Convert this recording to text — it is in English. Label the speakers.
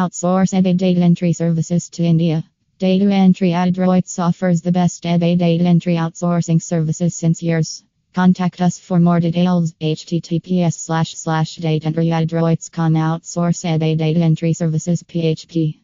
Speaker 1: outsource eBay data entry services to India. Data Entry Adroits offers the best eBay data entry outsourcing services since years. Contact us for more details. HTTPS slash slash data entry outsource eBay data entry services PHP.